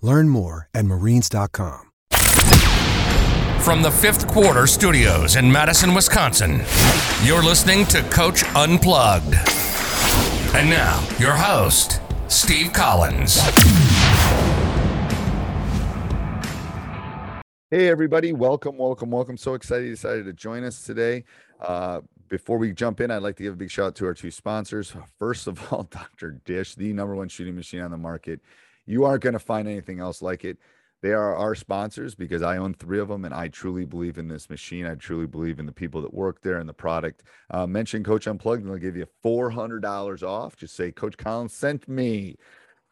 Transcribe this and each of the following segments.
Learn more at marines.com. From the fifth quarter studios in Madison, Wisconsin, you're listening to Coach Unplugged. And now, your host, Steve Collins. Hey, everybody. Welcome, welcome, welcome. So excited you decided to join us today. Uh, before we jump in, I'd like to give a big shout out to our two sponsors. First of all, Dr. Dish, the number one shooting machine on the market. You aren't going to find anything else like it. They are our sponsors because I own three of them and I truly believe in this machine. I truly believe in the people that work there and the product. Uh, mention Coach Unplugged and they'll give you $400 off. Just say, Coach Collins sent me.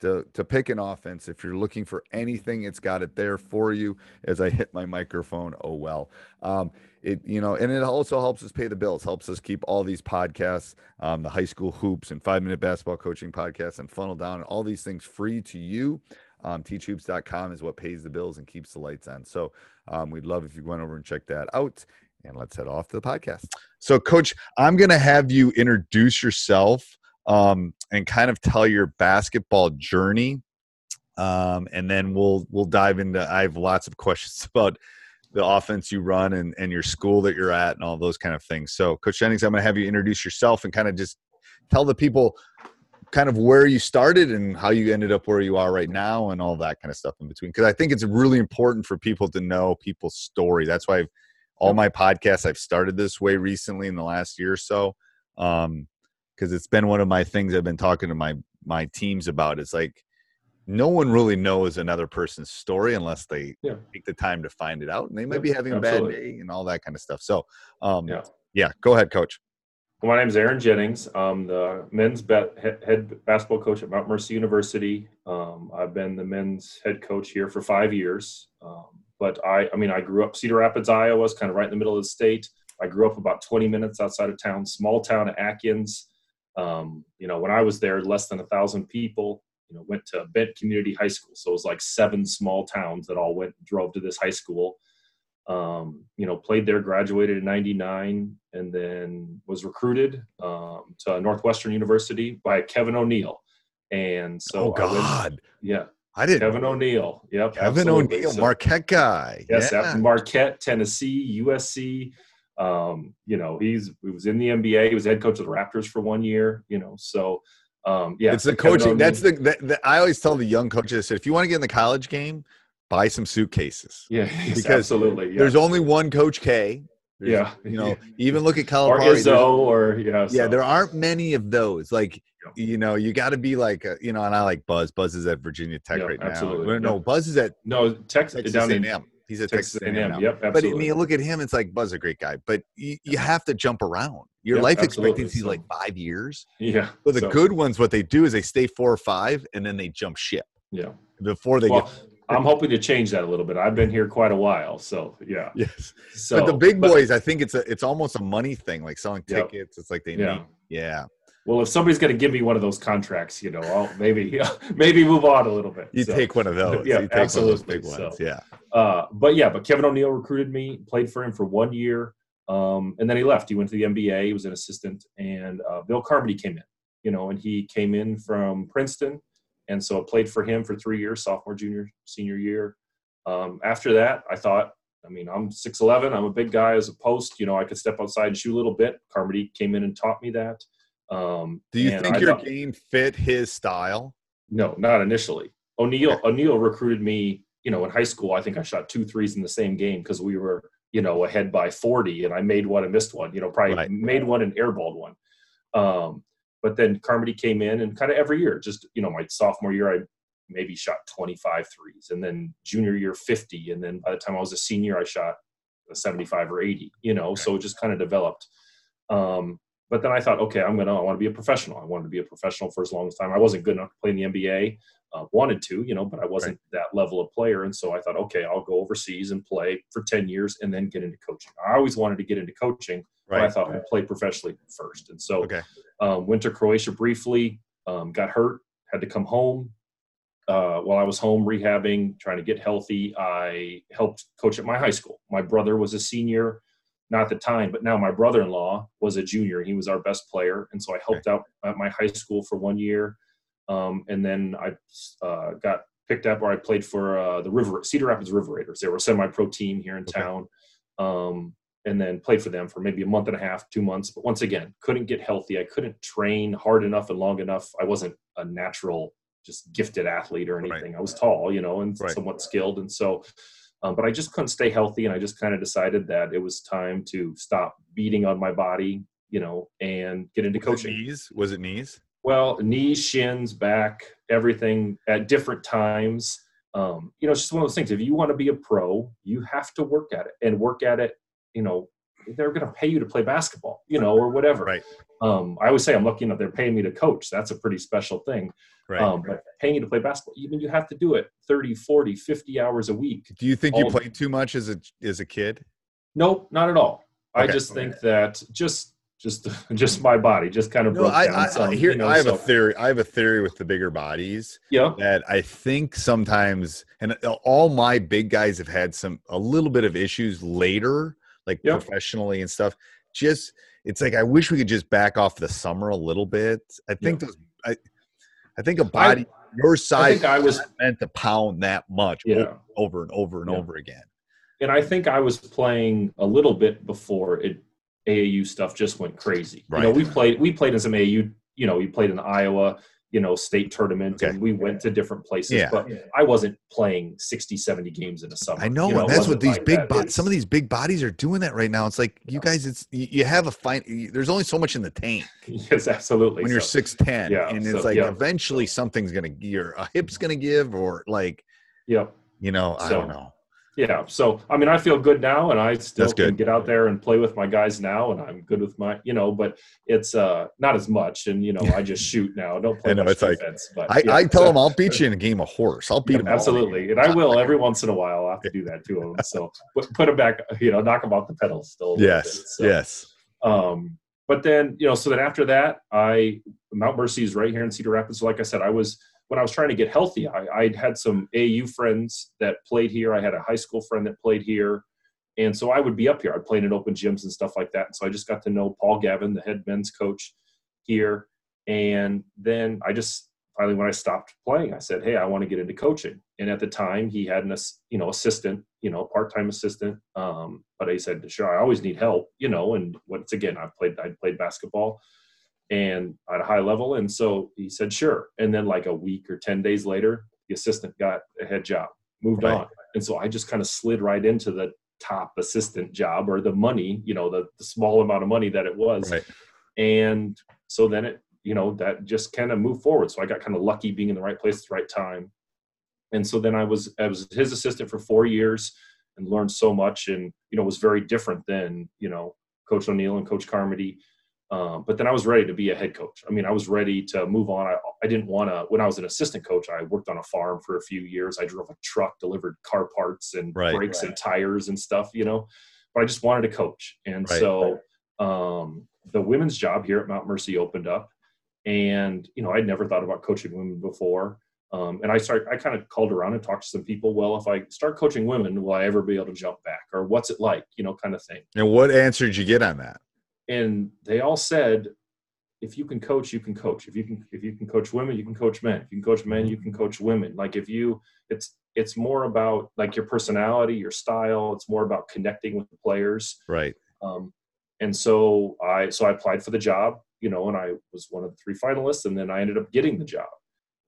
to to pick an offense. If you're looking for anything, it's got it there for you. As I hit my microphone, oh well. Um, it you know, and it also helps us pay the bills. Helps us keep all these podcasts, um, the high school hoops and five minute basketball coaching podcast, and funnel down, and all these things free to you. Um, teachhoops.com is what pays the bills and keeps the lights on. So um, we'd love if you went over and check that out. And let's head off to the podcast. So, Coach, I'm going to have you introduce yourself um, and kind of tell your basketball journey, um, and then we'll we'll dive into. I have lots of questions about the offense you run and and your school that you're at and all those kind of things. So, Coach Jennings, I'm going to have you introduce yourself and kind of just tell the people kind of where you started and how you ended up where you are right now and all that kind of stuff in between because i think it's really important for people to know people's story that's why I've, all my podcasts i've started this way recently in the last year or so um because it's been one of my things i've been talking to my my teams about it's like no one really knows another person's story unless they Yeah. take the time to find it out and they might be having a absolutely. bad day and all that kind of stuff so um Yeah. yeah go ahead coach my name is Aaron Jennings. I'm the men's head basketball coach at Mount Mercy University. Um, I've been the men's head coach here for five years. Um, but I, I mean, I grew up Cedar Rapids, Iowa, is kind of right in the middle of the state. I grew up about 20 minutes outside of town, small town Atkins. Um, you know, when I was there, less than a thousand people. You know, went to Benton Community High School, so it was like seven small towns that all went drove to this high school. um, you know, played there, graduated in 99, and then was recruited um, to Northwestern University by Kevin O'Neill. And so, oh I went- god yeah, i didn't Kevin O'Neill. Yep. Kevin absolutely. O'Neill, So- Marquette guy. Yes, yeah. Marquette, Tennessee, USC. Um, you know, he's he was in the NBA. He was head coach of the Raptors for one year. You know, so um, yeah, it's the coaching. That's the, the, the. I always tell the young coaches, I said, if you want to get in the college game, buy some suitcases. yeah, yes, because absolutely. Yeah. There's only one Coach K, There's- Yeah. you know, even look at or Calipari. there's- Izzo, or yeah, yeah, there aren't many of those. Like, you know, you got to be like, uh, you know, and I like Buzz. Buzz is at Virginia Tech Yeah, right now. absolutely. Well, No. Buzz is at no Texas, Texas down A&M. He's at Texas Texas A&M. Yep, But I mean, you look at him, it's like Buzz a great guy, but you, you have to jump around. Your Yep, life absolutely. expectancy is like five years. yeah. But the so, good ones, what they do is they stay four or five, and then they jump ship Yeah. before they Well, get. I'm hoping to change that a little bit. I've been here quite a while, so yeah. Yes, So but the big but- boys, I think it's a, it's almost a money thing, like selling Yep. tickets. It's like they Yeah. need, yeah. Well, if somebody's going to give me one of those contracts, you know, I'll maybe maybe move on a little bit. You So, take one of those. Yeah, you take one of those absolutely. big ones. So- Yeah. Uh, but yeah, but Kevin O'Neill recruited me, played for him for one year, um, and then he left. He went to the NBA. He was an assistant, and uh, Bill Carmody came in. You know, and he came in from Princeton, and so I played for him for three years, sophomore, junior, senior year. Um, after that, I thought, I mean, I'm 6'11", I'm a big guy as a post. You know, I could step outside and shoot a little bit. Carmody came in and taught me that. Um, Do you think I your game fit his style? no, not initially. O'Neill O'Neill recruited me. You know, in high school, I think I shot two threes in the same game because we were, you know, ahead by forty, and I made one and missed one. You know, probably Right. made one and airballed one. Um, but then Carmody came in, and kind of every year, just you know, my sophomore year, I maybe shot 25 threes, and then junior year 50, and then by the time I was a senior, I shot 75 or 80. You know, so it just kind of developed. Um, but then I thought, okay, I'm gonna, I want to be a professional. I wanted to be a professional for as long as time. I wasn't good enough to play in the NBA. Uh, wanted to, you know, but I wasn't that level of player. And so I thought, okay, I'll go overseas and play for 10 years and then get into coaching. I always wanted to get into coaching, but I Right. thought I'd play professionally first. And so Okay. um, went to Croatia briefly, um, got hurt, had to come home. Uh, while I was home rehabbing, trying to get healthy, I helped coach at my high school. My brother was a senior, not at the time, but now my brother-in-law was a junior. He was our best player, and so I helped out at my high school for one year, um, and then I uh, got picked up, or I played for uh, the River Cedar Rapids River Raiders. They were a semi-pro team here in Okay. town, um, and then played for them for maybe a month and a half, two months. But once again, couldn't get healthy. I couldn't train hard enough and long enough. I wasn't a natural, just gifted athlete or Right. anything. I was tall, you know, and Right. somewhat skilled, and so. Um, but I just couldn't stay healthy, and I just kind of decided that it was time to stop beating on my body, you know, and get into Was it coaching. knees? Was it knees? Well, knees, shins, back, everything at different times. Um, you know, it's just one of those things. If you want to be a pro, you have to work at it and work at it. You know, they're going to pay you to play basketball, you know, or whatever. Right. Um, I always say I'm lucky enough they're paying me to coach. That's a pretty special thing. Right. Um, but paying you to play basketball, even you have to do it 30, 40, 50 hours a week. Do you think you played too much as a as a kid? Nope, not at all. I Okay. just think that just just just my body just kind of No, broke I, down I, some, I here you know, I have so- a theory. I have a theory with the bigger bodies yeah. that I think sometimes, and all my big guys have had some a little bit of issues later, like Yeah. professionally and stuff. Just it's like I wish we could just back off the summer a little bit. I think those, I, I think a body your side, I think I was meant to pound that much Yeah. over and over and Yeah. over again. and I think I was playing a little bit before it AAU stuff just went crazy. You know, we played we played in some AAU, you know, we played in Iowa, you know, state tournament Okay. and we went to different places, Yeah. but I wasn't playing 60, 70 games in a summer. I know, You and that's what these like big bodies. Some of these big bodies are doing that right now. It's like you guys, it's you, have a fine. There's only so much in the tank Yes, absolutely. when you're six ten, yeah, and so, it's like yeah. eventually something's gonna your a hip's gonna give, or like Yep. you know, I don't know. Yeah. So I mean, I feel good now, and I still can get out there and play with my guys now, and I'm good with my, you know, but it's uh not as much, and you know, I just shoot now. I don't play I know, much it's like, defense, but I, yeah, I tell so- them I'll beat you in a game of horse. I'll beat Yeah, them absolutely, and I will every once in a while. I have to do that to them. So put, put them back, you know, knock them off the pedals still. Yes, bit. So, yes. Um, but then you know, so then after that, I Mount Mercy is right here in Cedar Rapids. So like I said, I was when I was trying to get healthy. I I had some AU friends that played here. I had a high school friend that played here, and so I would be up here. I'd play in open gyms and stuff like that. And so I just got to know Paul Gavin, the head men's coach here, and then I just finally when I stopped playing, I said, "Hey, I want to get into coaching." And at the time, he had an you know assistant, you know, part time assistant. Um, but I said, "Sure, I always need help," you know. And once again, I played I played basketball and at a high level, and so he said, "Sure." And then like a week or ten days later, the assistant got a head job, moved Right. on, and so I just kind of slid right into the top assistant job or the money, you know, the, the small amount of money that it was. Right. And so then it, you know, that just kind of moved forward. So I got kind of lucky being in the right place at the right time. And so then I was I was his assistant for four years and learned so much and you know was very different than, you know, Coach O'Neill and Coach Carmody. Um, but then I was ready to be a head coach. I mean, I was ready to move on. I, I didn't want to, when I was an assistant coach, I worked on a farm for a few years. I drove a truck, delivered car parts and Right. brakes Right. and tires and stuff, you know, but I just wanted to coach. And Right. so um, the women's job here at Mount Mercy opened up. And, you know, I'd never thought about coaching women before. Um, and I started, I kind of called around and talked to some people. Well, if I start coaching women, will I ever be able to jump back? Or what's it like? You know, kind of thing And what answer did you get on that? And they all said if you can coach you can coach. If you can if you can coach women you can coach men. If you can coach men you can coach women. Like if you it's it's more about like your personality your style. It's more about connecting with the players. Right. um, and so i so i applied for the job you know and i was one of the three finalists and then i ended up getting the job.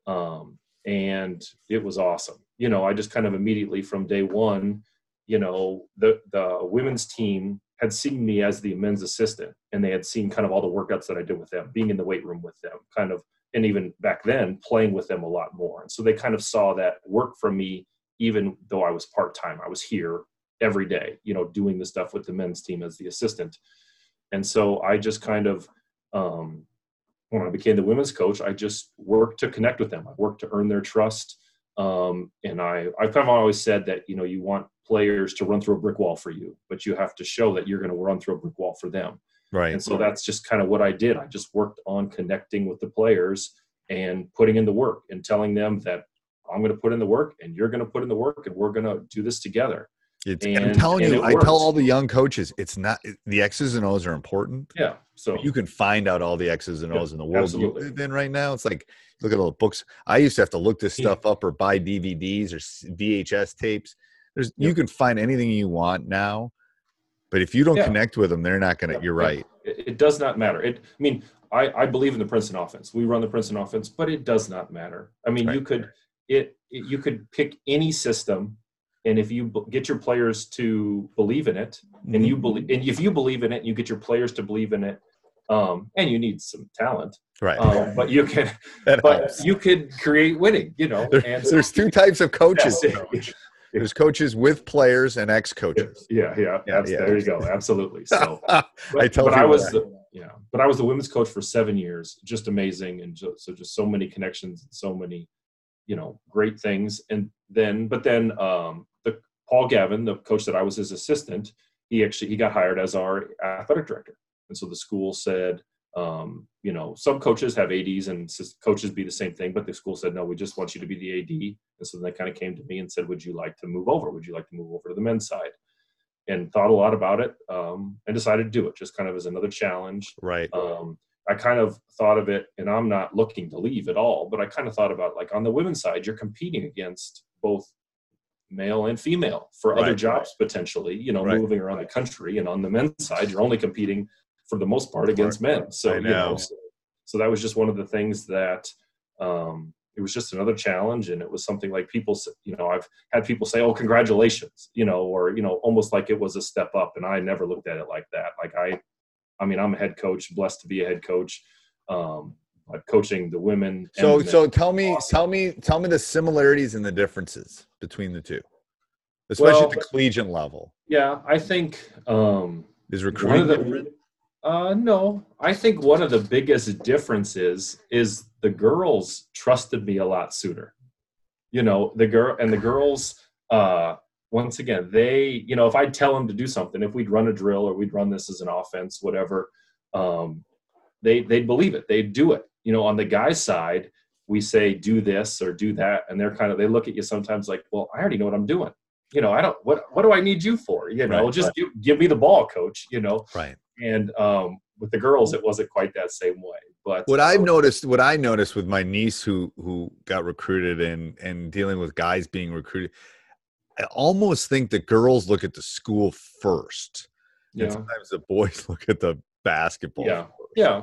Um, and it was awesome. You know i just kind of immediately from day one you know the the women's team had seen me as the men's assistant and they had seen kind of all the workouts that i did with them being in the weight room with them kind of and even back then playing with them a lot more. And so they kind of saw that work from me even though i was part-time. I was here every day you know doing the stuff with the men's team as the assistant. And so i just kind of um, when i became the women's coach i just worked to connect with them. I worked to earn their trust. Um, and i i've kind of always said that you know you want players to run through a brick wall for you but you have to show that you're going to run through a brick wall for them Right. and so that's just kind of what I did. I just worked on connecting with the players and putting in the work and telling them that I'm going to put in the work and you're going to put in the work and we're going to do this together. It's, I'm And- telling you, I tell all the young coaches, it's not the X's and O's are important. Yeah. So You can find out all the X's and Yeah, O's in the world absolutely. you live in right now. It's like look at all the books. I used to have to look this hmm. stuff up or buy DVDs or VHS tapes. There's you can find anything you want now, but if you don't Yeah. connect with them, they're not gonna. Yeah, you're right. it, it does not matter. It, I mean, I, I believe in the Princeton offense. We run the Princeton offense, but it does not matter. I mean, you could it, it you could pick any system, and if you b- get your players to believe in it, and you believe, and if you believe in it, and you get your players to believe in it, um, and you need some talent, Right. um, but you can, That but helps. you could create winning. You know, There- and there's two types of coaches. Yes, coach. There's coaches with players and ex coaches. yeah, yeah, Yeah, yeah. there you go, absolutely. So. I But, tell but I was that. the, yeah, but I was the women's coach for seven years, just amazing, and just, so just so many connections, and so many, you know, great things. And then, but then um, the Paul Gavin, the coach that I was his assistant, he actually he got hired as our athletic director, and so the school said, um, you know, some coaches have ads and coaches be the same thing, but the school said no, we just want you to be the ad. And so then they kind of came to me and said, would you like to move over? Would you like to move over to the men's side? and thought a lot about it um, and decided to do it just kind of as another challenge. Right. Um, I kind of thought of it, and I'm not looking to leave at all, but I kind of thought about like on the women's side, you're competing against both male and female for other jobs potentially, you know, Right. moving around the country. And on the men's side, you're only competing for the most part against men. So, you know, so, so that was just one of the things that um, it was just another challenge. And it was something like people, you know, I've had people say, oh, congratulations, you know, or, you know, almost like it was a step up. And I never looked at it like that. Like I, I mean, I'm a head coach, blessed to be a head coach. Um, but coaching the women. So the so tell me tell me tell me the similarities and the differences between the two, especially Well, at the collegiate level. yeah, I think um, Is one recruiting of the? Uh, no, I think one of the biggest differences is the girls trusted me a lot sooner. You know, the girl and the girls. Uh, once again, they, you know, if I tell them to do something, if we'd run a drill or we'd run this as an offense, whatever, um, they they'd believe it. They'd do it. You know, on the guy's side, we say do this or do that, and they're kind of they look at you sometimes like, well, I already know what I'm doing. You know, I don't. What what do I need you for? You know, Right, just right. give, give me the ball, coach. You know, Right. And um, with the girls, it wasn't quite that same way. But What I've uh, noticed, what I noticed with my niece who who got recruited and and dealing with guys being recruited, I almost think the girls look at the school first, and yeah, sometimes the boys look at the basketball. yeah, first. yeah.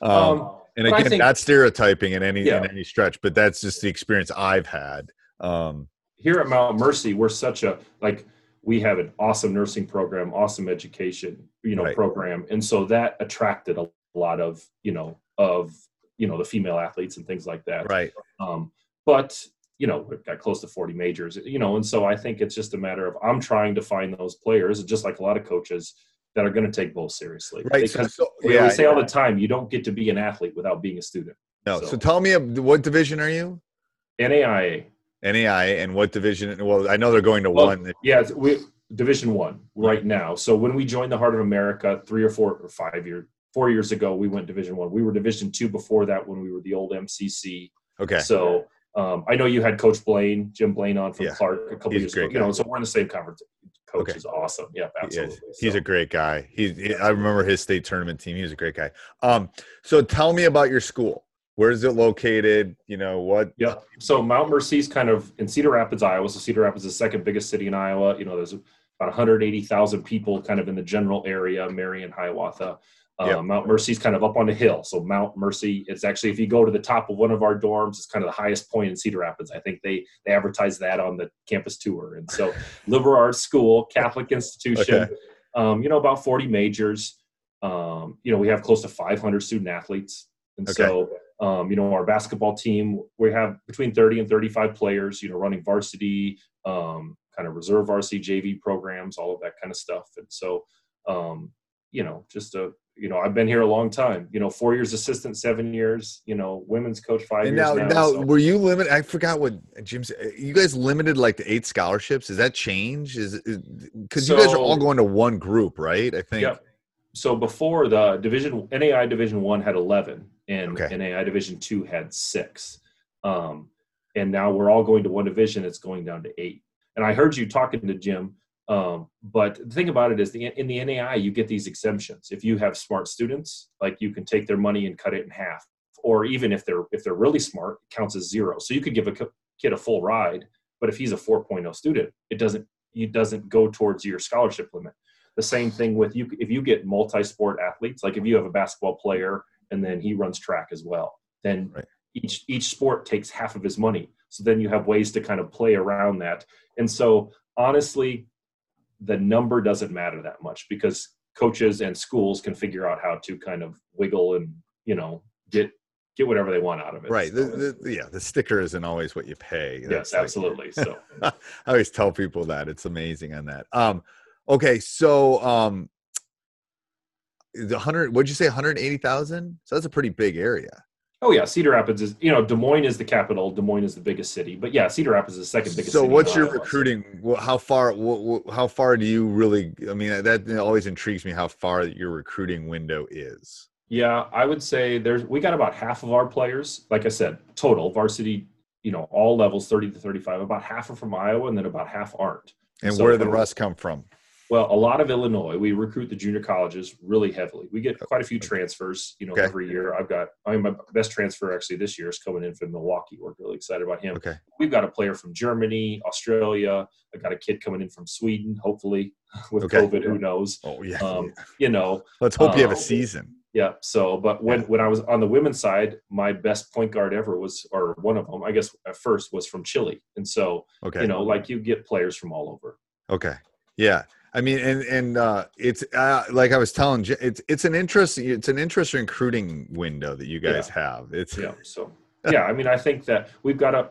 Um, Um, and again, think- not stereotyping in any Yeah. in any stretch, but that's just the experience I've had. Um, here at Mount Mercy, we're such a like we have an awesome nursing program, awesome education, you know, Right. program, and so that attracted a lot of you know of you know the female athletes and things like that. Right. Um, but you know, we've got close to 40 majors, you know, and so I think it's just a matter of I'm trying to find those players, just like a lot of coaches that are going to take both seriously. Right. So, Because so we yeah. say all the time, you don't get to be an athlete without being a student. No. so- So tell me, what division are you? NAIA, NAI and what division? Well, I know they're going to Well, one. yeah, we Division One right now. So when we joined the Heart of America three or four or five years, four years ago, we went Division One. We were Division Two before that when we were the old MCC. Okay. So um, I know you had Coach Blaine, Jim Blaine, on from Yeah. Clarke a couple He's years ago. great You know, so we're in the same conference. Coach Okay. is awesome. Yeah, He absolutely. He's So- a great guy. He's. he- I remember his state tournament team. He was a great guy. Um. So tell me about your school. Where is it located? You know what? Yeah. So Mount Mercy's kind of in Cedar Rapids, Iowa. So Cedar Rapids is the second biggest city in Iowa. You know, there's about 180,000 people kind of in the general area, Marion, Hiawatha. Uh, Yep. Mount Mercy's kind of up on the hill. So Mount Mercy, it's actually if you go to the top of one of our dorms, it's kind of the highest point in Cedar Rapids. I think they they advertise that on the campus tour. And so liberal arts school, Catholic institution. Okay. Um, you know, about 40 majors. Um, you know, we have close to 500 student athletes. And Okay. so um, you know, our basketball team, we have between 30 and 35 players, you know, running varsity, um, kind of reserve varsity, JV programs, all of that kind of stuff. And so, um, you know, just a, you know, I've been here a long time, you know, four years assistant, seven years, you know, women's coach, five And years now, now. now, so- were you limited? I forgot what Jim said. You guys limited like to eight scholarships. Does that change? Is because you guys are all going to one group, right? I think. Yep. So before the division, NAI Division One had eleven, and Okay. NAI Division Two had six. Um, and now we're all going to one division. It's going down to eight. And I heard you talking to Jim. Um, but the thing about it is, the in the NAI you get these exemptions. If you have smart students, like you can take their money and cut it in half, or even if they're if they're really smart, it counts as zero. So you could give a kid a full ride, but if he's a 4.0 student, it doesn't it doesn't go towards your scholarship limit. The same thing with you if you get multi-sport athletes, like if you have a basketball player and then he runs track as well, then Right. each each sport takes half of his money. So then you have ways to kind of play around that. And so honestly, the number doesn't matter that much because coaches and schools can figure out how to kind of wiggle and you know get get whatever they want out of it. Right. So, The, the, yeah. The sticker isn't always what you pay. yes, That's like- absolutely. So I always tell people that it's amazing on that. Um, okay, so um, the hundred. What'd you say? One hundred eighty thousand. So that's a pretty big area. Oh yeah, Cedar Rapids is you know Des Moines is the capital. Des Moines is the biggest city, but yeah, Cedar Rapids is the second biggest. So city what's your recruiting? How far? How far do you really? I mean, that always intrigues me. How far your recruiting window is. Yeah, I would say there's we got about half of our players, like I said, total varsity, you know, all levels, thirty to thirty-five. About half are from Iowa, and then about half aren't. And So where do the rest come from? Well, a lot of Illinois. We recruit the junior colleges really heavily. We get quite a few transfers, you know, Okay. every year. I've got I mean my best transfer actually this year is coming in from Milwaukee. We're really excited about him. Okay. We've got a player from Germany, Australia. I got a kid coming in from Sweden, hopefully with Okay. COVID, who knows. Oh yeah. Um, you know, Let's hope you have a um, season. yeah. So, but when when I was on the women's side, my best point guard ever was, or one of them, I guess at first was from Chile, and so Okay. you know, like you get players from all over. Okay. Yeah. I mean, and and uh, it's uh, like I was telling, it's it's an interesting it's an interesting recruiting window that you guys have. It's Yeah. So yeah, I mean, I think that we've got a,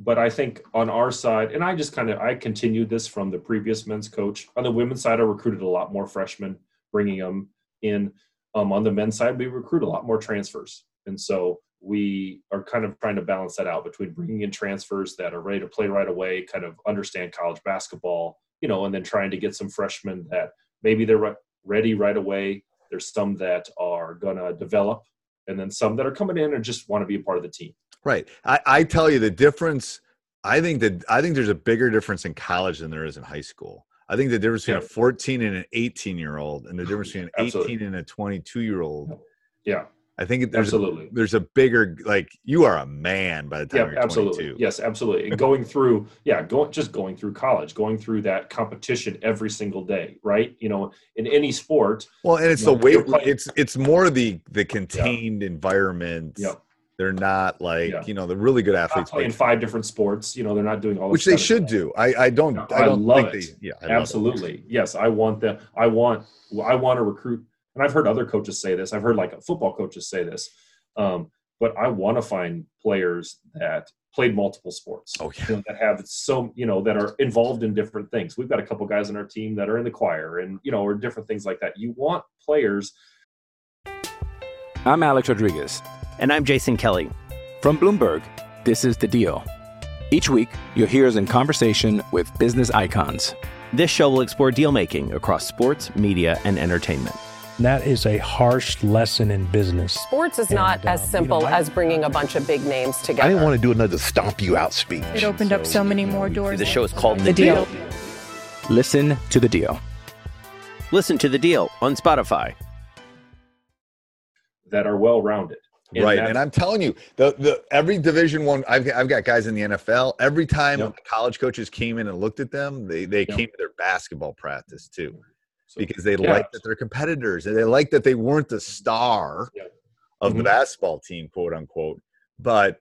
but I think on our side, and I just kind of I continued this from the previous men's coach. On the women's side, I recruited a lot more freshmen, bringing them in. Um, on the men's side, we recruit a lot more transfers, and so we are kind of trying to balance that out between bringing in transfers that are ready to play right away, kind of understand college basketball, you know, and then trying to get some freshmen that maybe they're re- ready right away. There's some that are gonna develop, and then some that are coming in and just want to be a part of the team. Right. I, I tell you the difference. I think that I think there's a bigger difference in college than there is in high school. I think the difference between Yeah. a 14 and an 18 year old and the difference between an Absolutely. 18 and a 22 year old. Yeah, I think there's a, absolutely. there's a bigger like you are a man by the time Yeah, you're absolutely. 22. Yes, absolutely. And going through, yeah, going just going through college, going through that competition every single day, right? You know, in any sport. Well, and it's the know, you're weight. playing- It's it's more the the contained environment. Yep. They're not like Yeah. you know the really good athletes, playing five different sports. You know, they're not doing all. which Which they should do. I I don't No, I don't love think it. they yeah I love. Absolutely. Yes, I want them. I want. I want to recruit, and I've heard other coaches say this. I've heard like football coaches say this. Um, but I want to find players that played multiple sports. Oh, yeah. you know, that have so you know that are involved in different things. We've got a couple guys on our team that are in the choir, and you know, or different things like that. You want players. I'm Alex Rodriguez. And I'm Jason Kelly. From Bloomberg, this is The Deal. Each week, you'll hear us in conversation with business icons. This show will explore deal making across sports, media, and entertainment. And that is a harsh lesson in business. Sports is And, not as um, you simple know, I- as bringing a bunch of big names together. I didn't want to do another stomp you out speech. It opened up so many more doors. The show is called The Deal. Listen to The Deal. Listen to the deal on Spotify. that are well rounded. right and i'm telling you the the every division one i've, I've got guys in the nfl every time Yep. college coaches came in and looked at them they they Yep. came to their basketball practice too So- because they Yeah. like that they're competitors and they like that they weren't the star Yep. of the Mhm. basketball team quote unquote but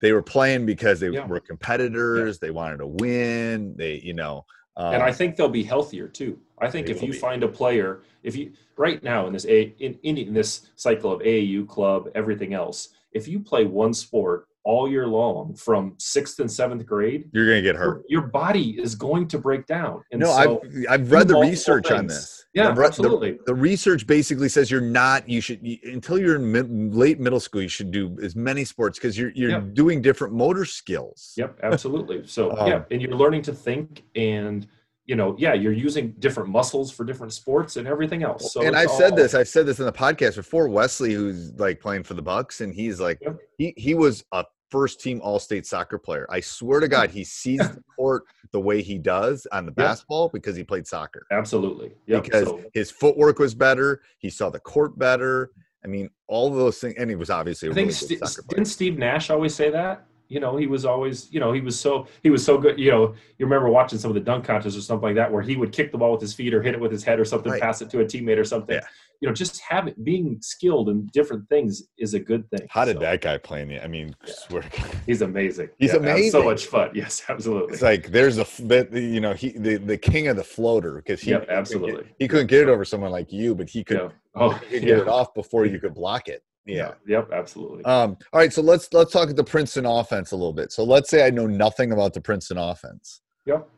they were playing because they Yeah. were competitors they wanted to win they you know um, and I think they'll be healthier too. I think if you be. find a player, if you right now in this a in, in in this cycle of AAU club, everything else, if you play one sport all year long from sixth and seventh grade, you're gonna get hurt your body is going to break down. And no, so, I've I've read the research on this. Yeah, the- absolutely. The, research basically says you're not. You should you, until you're in mid, late middle school. You should do as many sports because you're you're Yeah. doing different motor skills. Yep, absolutely. So Um, yeah, and you're learning to think and you know, yeah, you're using different muscles for different sports and everything else. So and I've said this. I've said this in the podcast before. Wesley, who's like playing for the Bucks, and he's like Yep. he he was a first team All State soccer player. I swear to God, he sees the court the way he does on the Yeah. basketball because he played soccer. Absolutely. Yep. because so, his footwork was better. He saw the court better. I mean, all of those things, and he was obviously a I really think good St- didn't Steve Nash always say that? You know, he was always, you know, he was so he was so good. You know, you remember watching some of the dunk contests or something like that, where he would kick the ball with his feet or hit it with his head or something, Right. pass it to a teammate or something. Yeah. You know, just having being skilled in different things is a good thing. How did So, that guy play in the? I mean, God. He's amazing. He's Yeah, that's So much fun. Yes, absolutely. It's like there's a you know he the, the king of the floater because he Yep, absolutely. get, he couldn't get it over someone like you, but he could, yeah. Oh, he could yeah. get it off before you could block it. Yeah. Yep, absolutely. Um. All right. So let's let's talk at the Princeton offense a little bit. So let's say I know nothing about the Princeton offense. yep.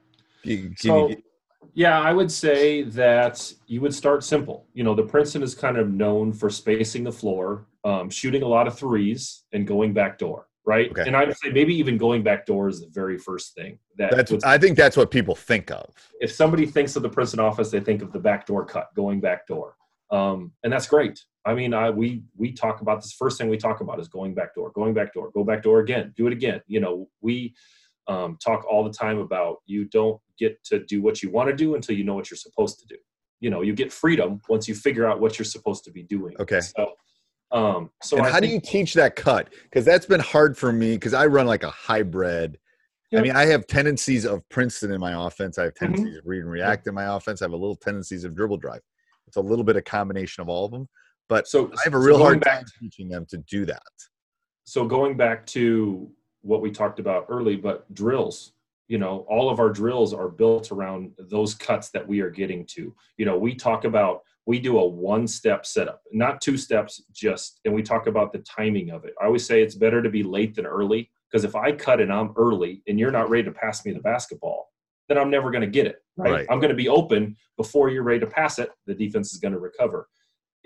You- So, you- yeah, I would say that you would start simple. You know, the Princeton is kind of known for spacing the floor, um, shooting a lot of threes, and going back door, right? Okay. And I would say maybe even going back door is the very first thing. That that's would- I think that's what people think of. if somebody thinks of the Princeton offense, they think of the back door cut, going back door, um, and that's great. I mean, I, we we talk about this. First thing we talk about is going back door, going back door, go back door again, do it again. You know, we um, talk all the time about you don't get to do what you want to do until you know what you're supposed to do. You know, you get freedom once you figure out what you're supposed to be doing. Okay. So, um, so how do you teach that cut? Because that's been hard for me because I run like a hybrid. Yeah. I mean, I have tendencies of Princeton in my offense. I have Mhm. tendencies of read and react in my offense. I have a little tendencies of dribble drive. It's a little bit of combination of all of them. But So I have a real going hard back time teaching them to do that. so going back to what we talked about early but drills you know all of our drills are built around those cuts that we are getting to you know we talk about we do a one step setup not two steps just and we talk about the timing of it i always say it's better to be late than early because if i cut and i'm early and you're not ready to pass me the basketball then i'm never going to get it right, Right. i'm going to be open before you're ready to pass it the defense is going to recover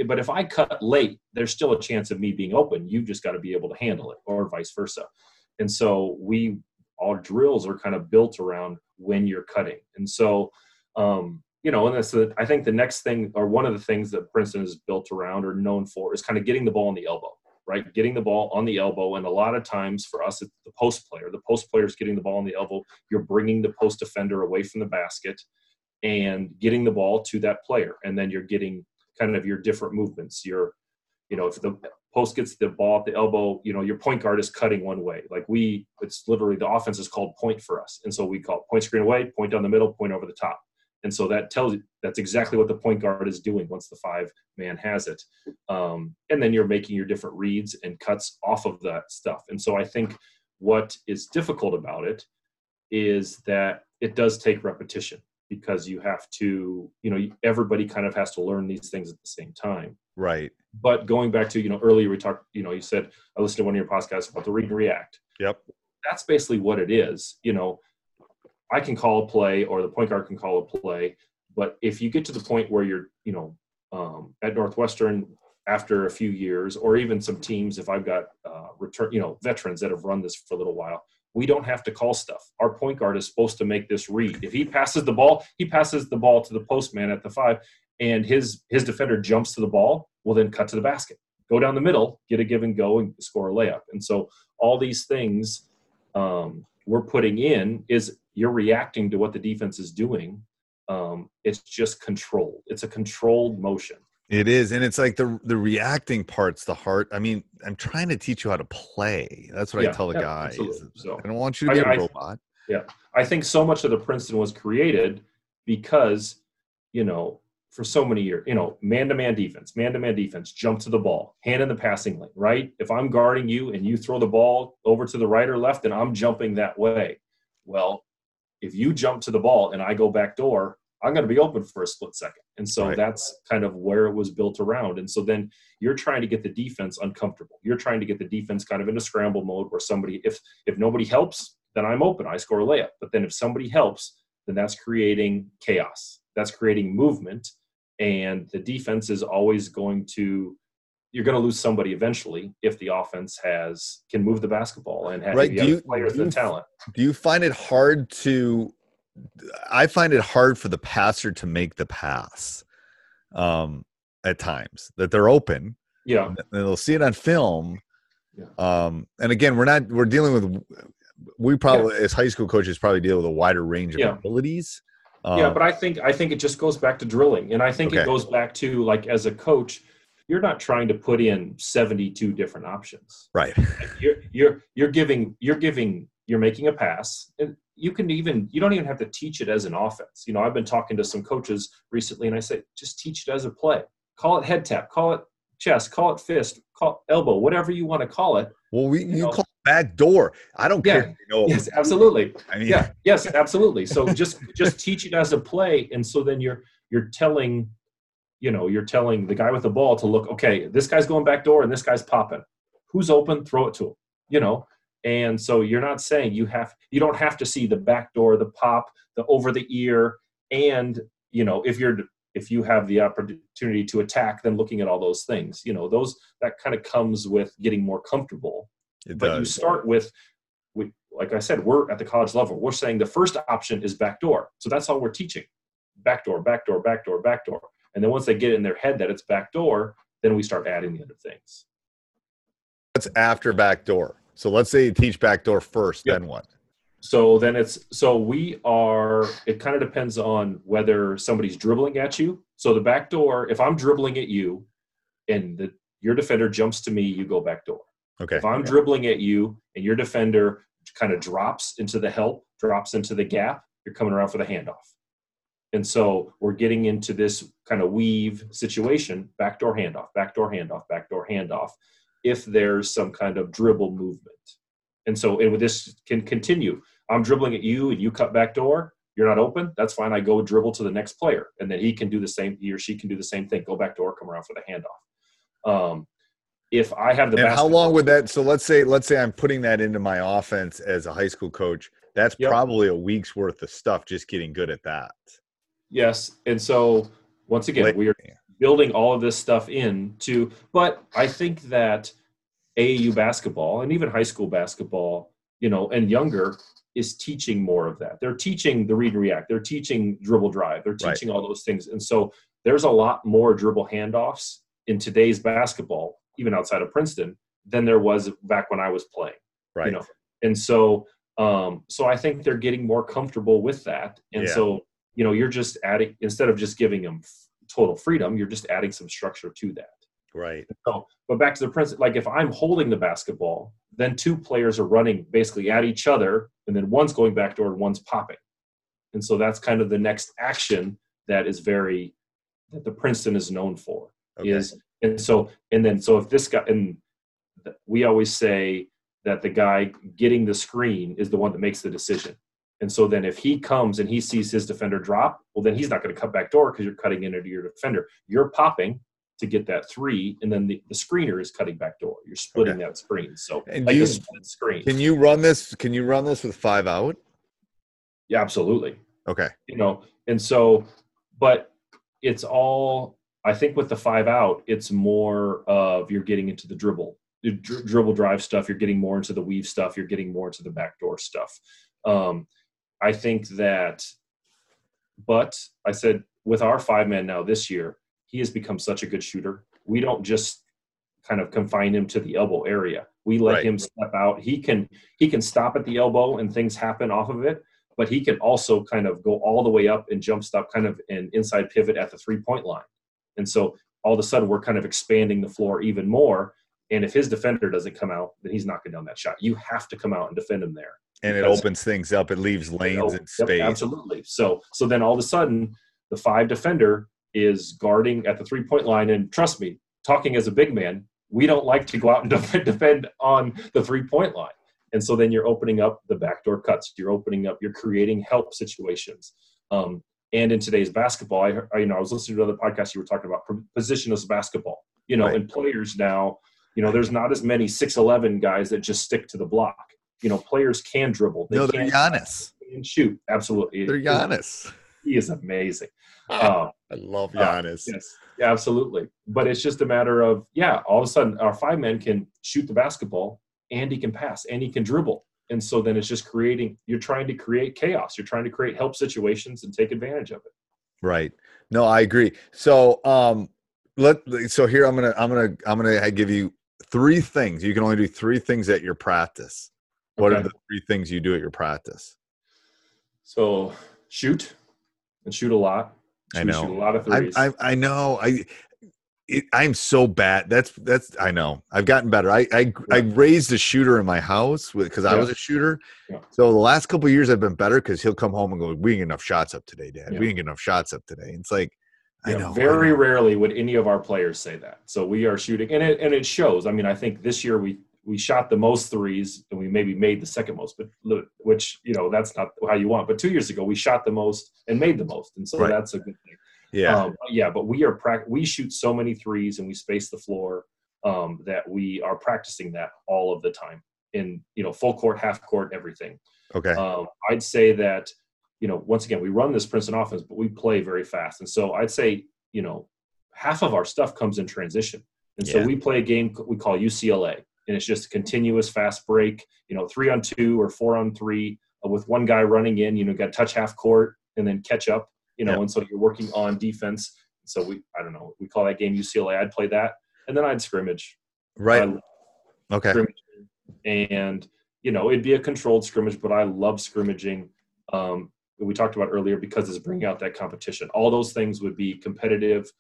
but if I cut late, there's still a chance of me being open. You've just got to be able to handle it, or vice versa. And so we, our drills are kind of built around when you're cutting. And so, um, you know, and that's the, I think the next thing, or one of the things that Princeton is built around or known for, is kind of getting the ball on the elbow, right? Getting the ball on the elbow, and a lot of times for us, it's the post player. The post player is getting the ball on the elbow. You're bringing the post defender away from the basket and getting the ball to that player, and then you're getting kind of your different movements. Your, you know, if the post gets the ball at the elbow, you know, your point guard is cutting one way. Like we, it's literally the offense is called point for us, and so we call point screen away, point down the middle, point over the top. And so that tells you that's exactly what the point guard is doing once the five man has it. Um, and then you're making your different reads and cuts off of that stuff. And so I think what is difficult about it is that it does take repetition because you have to, you know, everybody kind of has to learn these things at the same time. Right. But going back to, you know, earlier we talked, you know, you said, I listened to one of your podcasts about the read and react. Yep. That's basically what it is. You know, I can call a play or the point guard can call a play. But if you get to the point where you're, you know, um, at Northwestern after a few years, or even some teams, if I've got uh, return, you know, veterans that have run this for a little while, we don't have to call stuff. Our point guard is supposed to make this read. If he passes the ball, he passes the ball to the postman at the five, and his his defender jumps to the ball. Will then cut to the basket, go down the middle, get a give and go, and score a layup. And so all these things um, we're putting in is you're reacting to what the defense is doing. Um, it's just controlled. It's a controlled motion. It is, and it's like the the reacting part's the heart. I mean, I'm trying to teach you how to play. That's what Yeah, I tell the yeah, guys. So I don't want you to be I- a I- robot. Yeah, I think so much of the Princeton was created because, you know, for so many years, you know, man-to-man defense, man-to-man defense, jump to the ball, hand in the passing lane, right? If I'm guarding you and you throw the ball over to the right or left, and I'm jumping that way, well, if you jump to the ball and I go back door, I'm going to be open for a split second. And so Right. that's kind of where it was built around. And so then you're trying to get the defense uncomfortable. You're trying to get the defense kind of into scramble mode where somebody, if if nobody helps, then I'm open. I score a layup. But then if somebody helps, then that's creating chaos. That's creating movement. And the defense is always going to you're going to lose somebody eventually if the offense has can move the basketball and have, Right, do you- players do you- talent. Do you find it hard to? I find it hard for the passer to make the pass. Um, at times that they're open. Yeah. and they'll see it on film. Yeah. Um, and again, we're not we're dealing with we probably as high school coaches probably deal with a wider range of Yeah. abilities. Yeah, Um, but I think I think it just goes back to drilling, and I think Okay. it goes back to like as a coach, you're not trying to put in 72 different options. right. You're you're you're giving you're giving you're making a pass, and you can even you don't even have to teach it as an offense. You know, I've been talking to some coaches recently, and I say just teach it as a play. Call it head tap, call it chest, call it fist, call it elbow, whatever you want to call it. Well, we you know. Back door. I don't Yeah. care. You know, Yes, absolutely. I mean, yeah yes absolutely so just just teach it as a play and so then you're you're telling you know you're telling the guy with the ball to look okay this guy's going back door and this guy's popping who's open throw it to him you know and so you're not saying you have you don't have to see the back door the pop the over the ear and you know if you're if you have the opportunity to attack then looking at all those things you know those that kind of comes with getting more comfortable it but you start with we, like i said we're at the college level. We're saying the first option is backdoor. So that's all we're teaching. Backdoor backdoor backdoor backdoor. And then once they get in their head that it's backdoor then we start adding the other things. That's after back door. So let's say you teach back door first, Yeah. then what? so then it's so we are it kind of depends on whether somebody's dribbling at you. So the backdoor if i'm dribbling at you and the your defender jumps to me you go backdoor Okay. If I'm dribbling at you and your defender kind of drops into the help, drops into the gap, you're coming around for the handoff. And so we're getting into this kind of weave situation, backdoor handoff, backdoor handoff, backdoor handoff, if there's some kind of dribble movement. And so and this can continue. I'm dribbling at you and you cut backdoor, you're not open, that's fine. I go dribble to the next player. And then he can do the same, he or she can do the same thing, go back door, come around for the handoff. Um, if I have the and how long would that? So let's say let's say I'm putting that into my offense as a high school coach. That's Yep. probably a week's worth of stuff just getting good at that. Yes, and so once again, we are building all of this stuff into. But I think that AAU basketball and even high school basketball, you know, and younger is teaching more of that. They're teaching the read and react. They're teaching dribble drive. They're Right. teaching all those things, and so there's a lot more dribble handoffs in today's basketball, even outside of Princeton, than there was back when I was playing Right. you know and so um so i think they're getting more comfortable with that and Yeah. so you know you're just adding instead of just giving them total freedom you're just adding some structure to that Right. so but back to the principle like if i'm holding the basketball then two players are running basically at each other and then one's going back door and one's popping And so that's kind of the next action that is very that the Princeton is known for Okay. is and so and then so if this guy and we always say that the guy getting the screen is the one that makes the decision. And so then if he comes and he sees his defender drop, well then he's not going to cut back door because you're cutting into your defender. You're popping to get that three, and then the, the screener is cutting back door. You're splitting that screen. So And like you- a split screen. Can you run this? Can you run this with five out? yeah, absolutely. Okay. you know and so but it's all i think with the five out it's more of you're getting into the dribble. The dri- dribble drive stuff you're getting more into the weave stuff you're getting more into the backdoor stuff. Um i think that but i said with our five man now this year he has become such a good shooter. We don't just kind of confine him to the elbow area. We let Right. him step out. He can he can stop at the elbow and things happen off of it but he can also kind of go all the way up and jump stop kind of an inside pivot at the three point line. And so all of a sudden we're kind of expanding the floor even more. And if his defender doesn't come out, then he's knocking down that shot. You have to come out and defend him there. And it opens things up. It leaves lanes and yep, space. absolutely. So so then all of a sudden the five defender is guarding at the three point line. And trust me, talking as a big man, we don't like to go out and defend, defend on the three point line. And so then you're opening up the backdoor cuts. You're opening up. You're creating help situations. Um, and in today's basketball, I, I you know I was listening to another podcast you were talking about positionless basketball. You know, Right. and players now, you know, there's not as many six eleven guys that just stick to the block. You know, players can dribble. no, they're can Giannis. and shoot. Absolutely, They're Giannis. He is amazing. Um, I love uh, Giannis. yes, yeah, absolutely. But it's just a matter of yeah. All of a sudden, our five men can shoot the basketball, and he can pass, and he can dribble. And so then it's just creating. You're trying to create chaos. You're trying to create help situations and take advantage of it. Right. No, I agree. So, um, let so here I'm gonna I'm gonna I'm gonna give you three things. You can only do three things at your practice. What are the three things you do at your practice? So shoot, and shoot a lot. I know. a lot of I, threes. I I know. I it, I'm so bad. That's that's I know. I've gotten better. I I, I raised a shooter in my house because I Yeah. was a shooter. Yeah. So the last couple of years I've been better because he'll come home and go, "We ain't get enough shots up today, Dad. Yeah. We ain't get enough shots up today." It's like I Yeah, know. I Very know. rarely would any of our players say that. So we are shooting, and it and it shows. I mean, I think this year we we shot the most threes, and we maybe made the second most, but which you know that's not how you want. But two years ago we shot the most and made the most, and so Right. that's a good thing. Yeah. Um, yeah, but we are prac- we shoot so many threes and we space the floor um, that we are practicing that all of the time in you know full court, half court, everything. okay. Um, I'd say that, you know, once again, we run this Princeton offense, but we play very fast. And so I'd say, you know, half of our stuff comes in transition. And so Yeah. we play a game we call UCLA, and it's just a continuous fast break, you know, three on two or four on three uh, with one guy running in, you know, got touch half court and then catch up, you know, Yeah. and so you're working on defense. So we, I don't know, we call that game UCLA. I'd play that. And then I'd scrimmage right. I okay. scrimmaging. And, you know, it'd be a controlled scrimmage, but I love scrimmaging. Um, we talked about earlier because it's bringing out that competition. All those things would be competitive.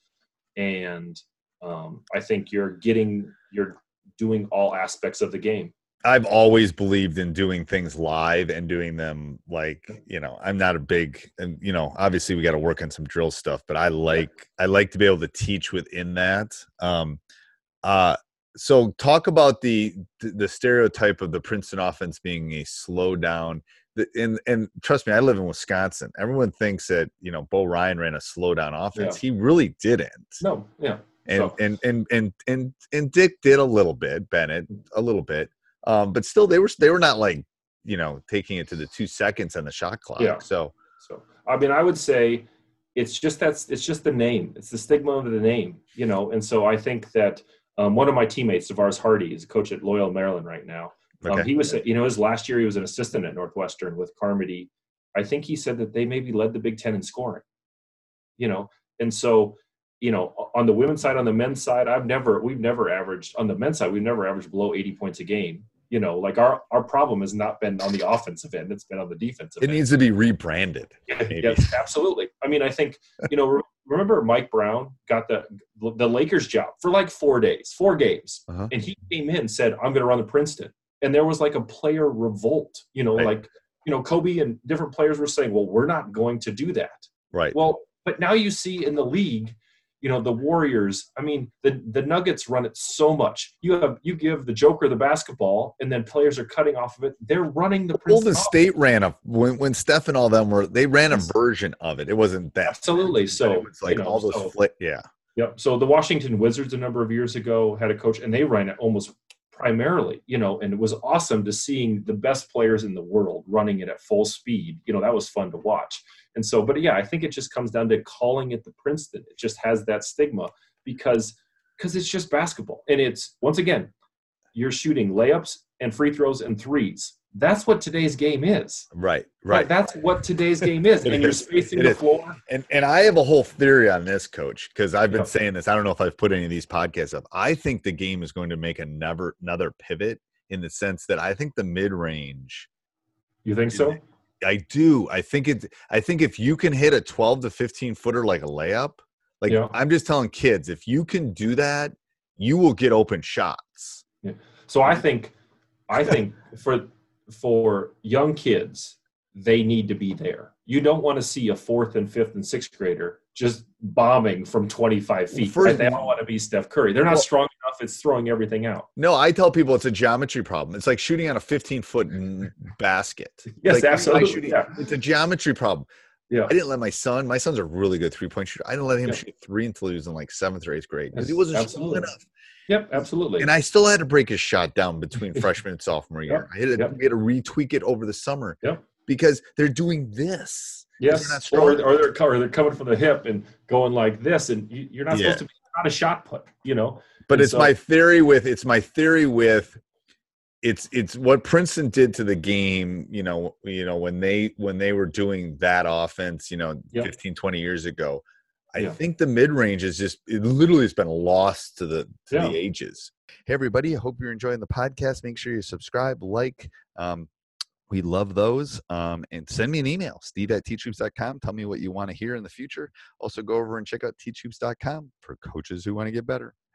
And um, I think you're getting, you're doing all aspects of the game. I've always believed in doing things live and doing them like you know I'm not a big and you know obviously we got to work on some drill stuff but I like I like to be able to teach within that um uh so talk about the the stereotype of the Princeton offense being a slow down and and trust me I live in Wisconsin. Everyone thinks that you know Bo Ryan ran a slow down offense. He really didn't. No, yeah. and So- and and and and and Dick did a little bit, Bennett a little bit, um, but still they were they were not like you know taking it to the two seconds on the shot clock. Yeah. So So I mean, I would say it's just that's it's just the name. It's the stigma of the name, you know. And so I think that um, one of my teammates, Tavaras Hardy, is a coach at Loyola Maryland right now. Um, Okay. he was, you know, his last year he was an assistant at Northwestern with Carmody. I think he said that they maybe led the Big Ten in scoring. You know, and so you know, on the women's side, on the men's side, I've never, we've never averaged on the men's side, we've never averaged below 80 points a game. You know, like our our problem has not been on the offensive end; it's been on the defensive end it end. needs to be rebranded. Yes, absolutely. I mean, I think you know. Remember, Mike Brown got the the Lakers job for like four days, four games, Uh-huh. and he came in and said, "I'm going to run the Princeton," and there was like a player revolt. You know, Right. like you know, Kobe and different players were saying, well, we're not going to do that. Right. Well, but now you see in the league, you know, the Warriors, I mean, the, the Nuggets run it so much. You have you give the Joker the basketball and then players are cutting off of it. They're running the Golden State ran a when when Steph and all them were they ran a version of it. It wasn't that absolutely so it's like you know, all those so- yeah. Yep. So the Washington Wizards a number of years ago had a coach, and they ran it almost primarily, you know, and it was awesome to seeing the best players in the world running it at full speed. You know, that was fun to watch. And so, but yeah, I think it just comes down to calling it the Princeton. It just has that stigma because because it's just basketball, and it's once again, you're shooting layups and free throws and threes. That's what today's game is. Right, right. That's what today's game is, and you're spacing It the is. floor. And and I have a whole theory on this, coach, because I've been saying this. I don't know if I've put any of these podcasts up. I think the game is going to make another another pivot in the sense that I think the mid range. You think so? I do. I think it. I think if you can hit a twelve to fifteen footer like a layup, like Yeah. I'm just telling kids, if you can do that, you will get open shots. Yeah. So I think, I think for for young kids, they need to be there. You don't want to see a fourth and fifth and sixth grader just bombing from 25 feet. first- right? They all want to be Steph Curry. They're not Well- strong enough. It's throwing everything out. No, I tell people it's a geometry problem. It's like shooting on a 15 foot basket. Yes, Like, absolutely, shooting- yeah. It's a geometry problem. Yeah. I didn't let my son. My son's a really good three point shooter. I didn't let him Yeah. shoot three until he was in like seventh or eighth grade because he wasn't absolutely. enough. Yep, absolutely. And I still had to break his shot down between freshman and sophomore year. I had to, Yep. had to retweak it over the summer Yep. because they're doing this. yes, they're or, or they're or they're coming from the hip and going like this, and you, you're not Yeah. supposed to be not a shot put. You know, but And it's so- my theory with it's my theory with it's it's what Princeton did to the game, you know, you know when they when they were doing that offense, you know, Yep. 15 20 years ago. I Yeah. think the mid-range is just it literally has been lost to the to Yeah. the ages. Hey everybody, I hope you're enjoying the podcast. Make sure you subscribe, like um we love those. Um, and send me an email, steve at teachhoops.com. Tell me what you want to hear in the future. Also, go over and check out teachhoops.com for coaches who want to get better.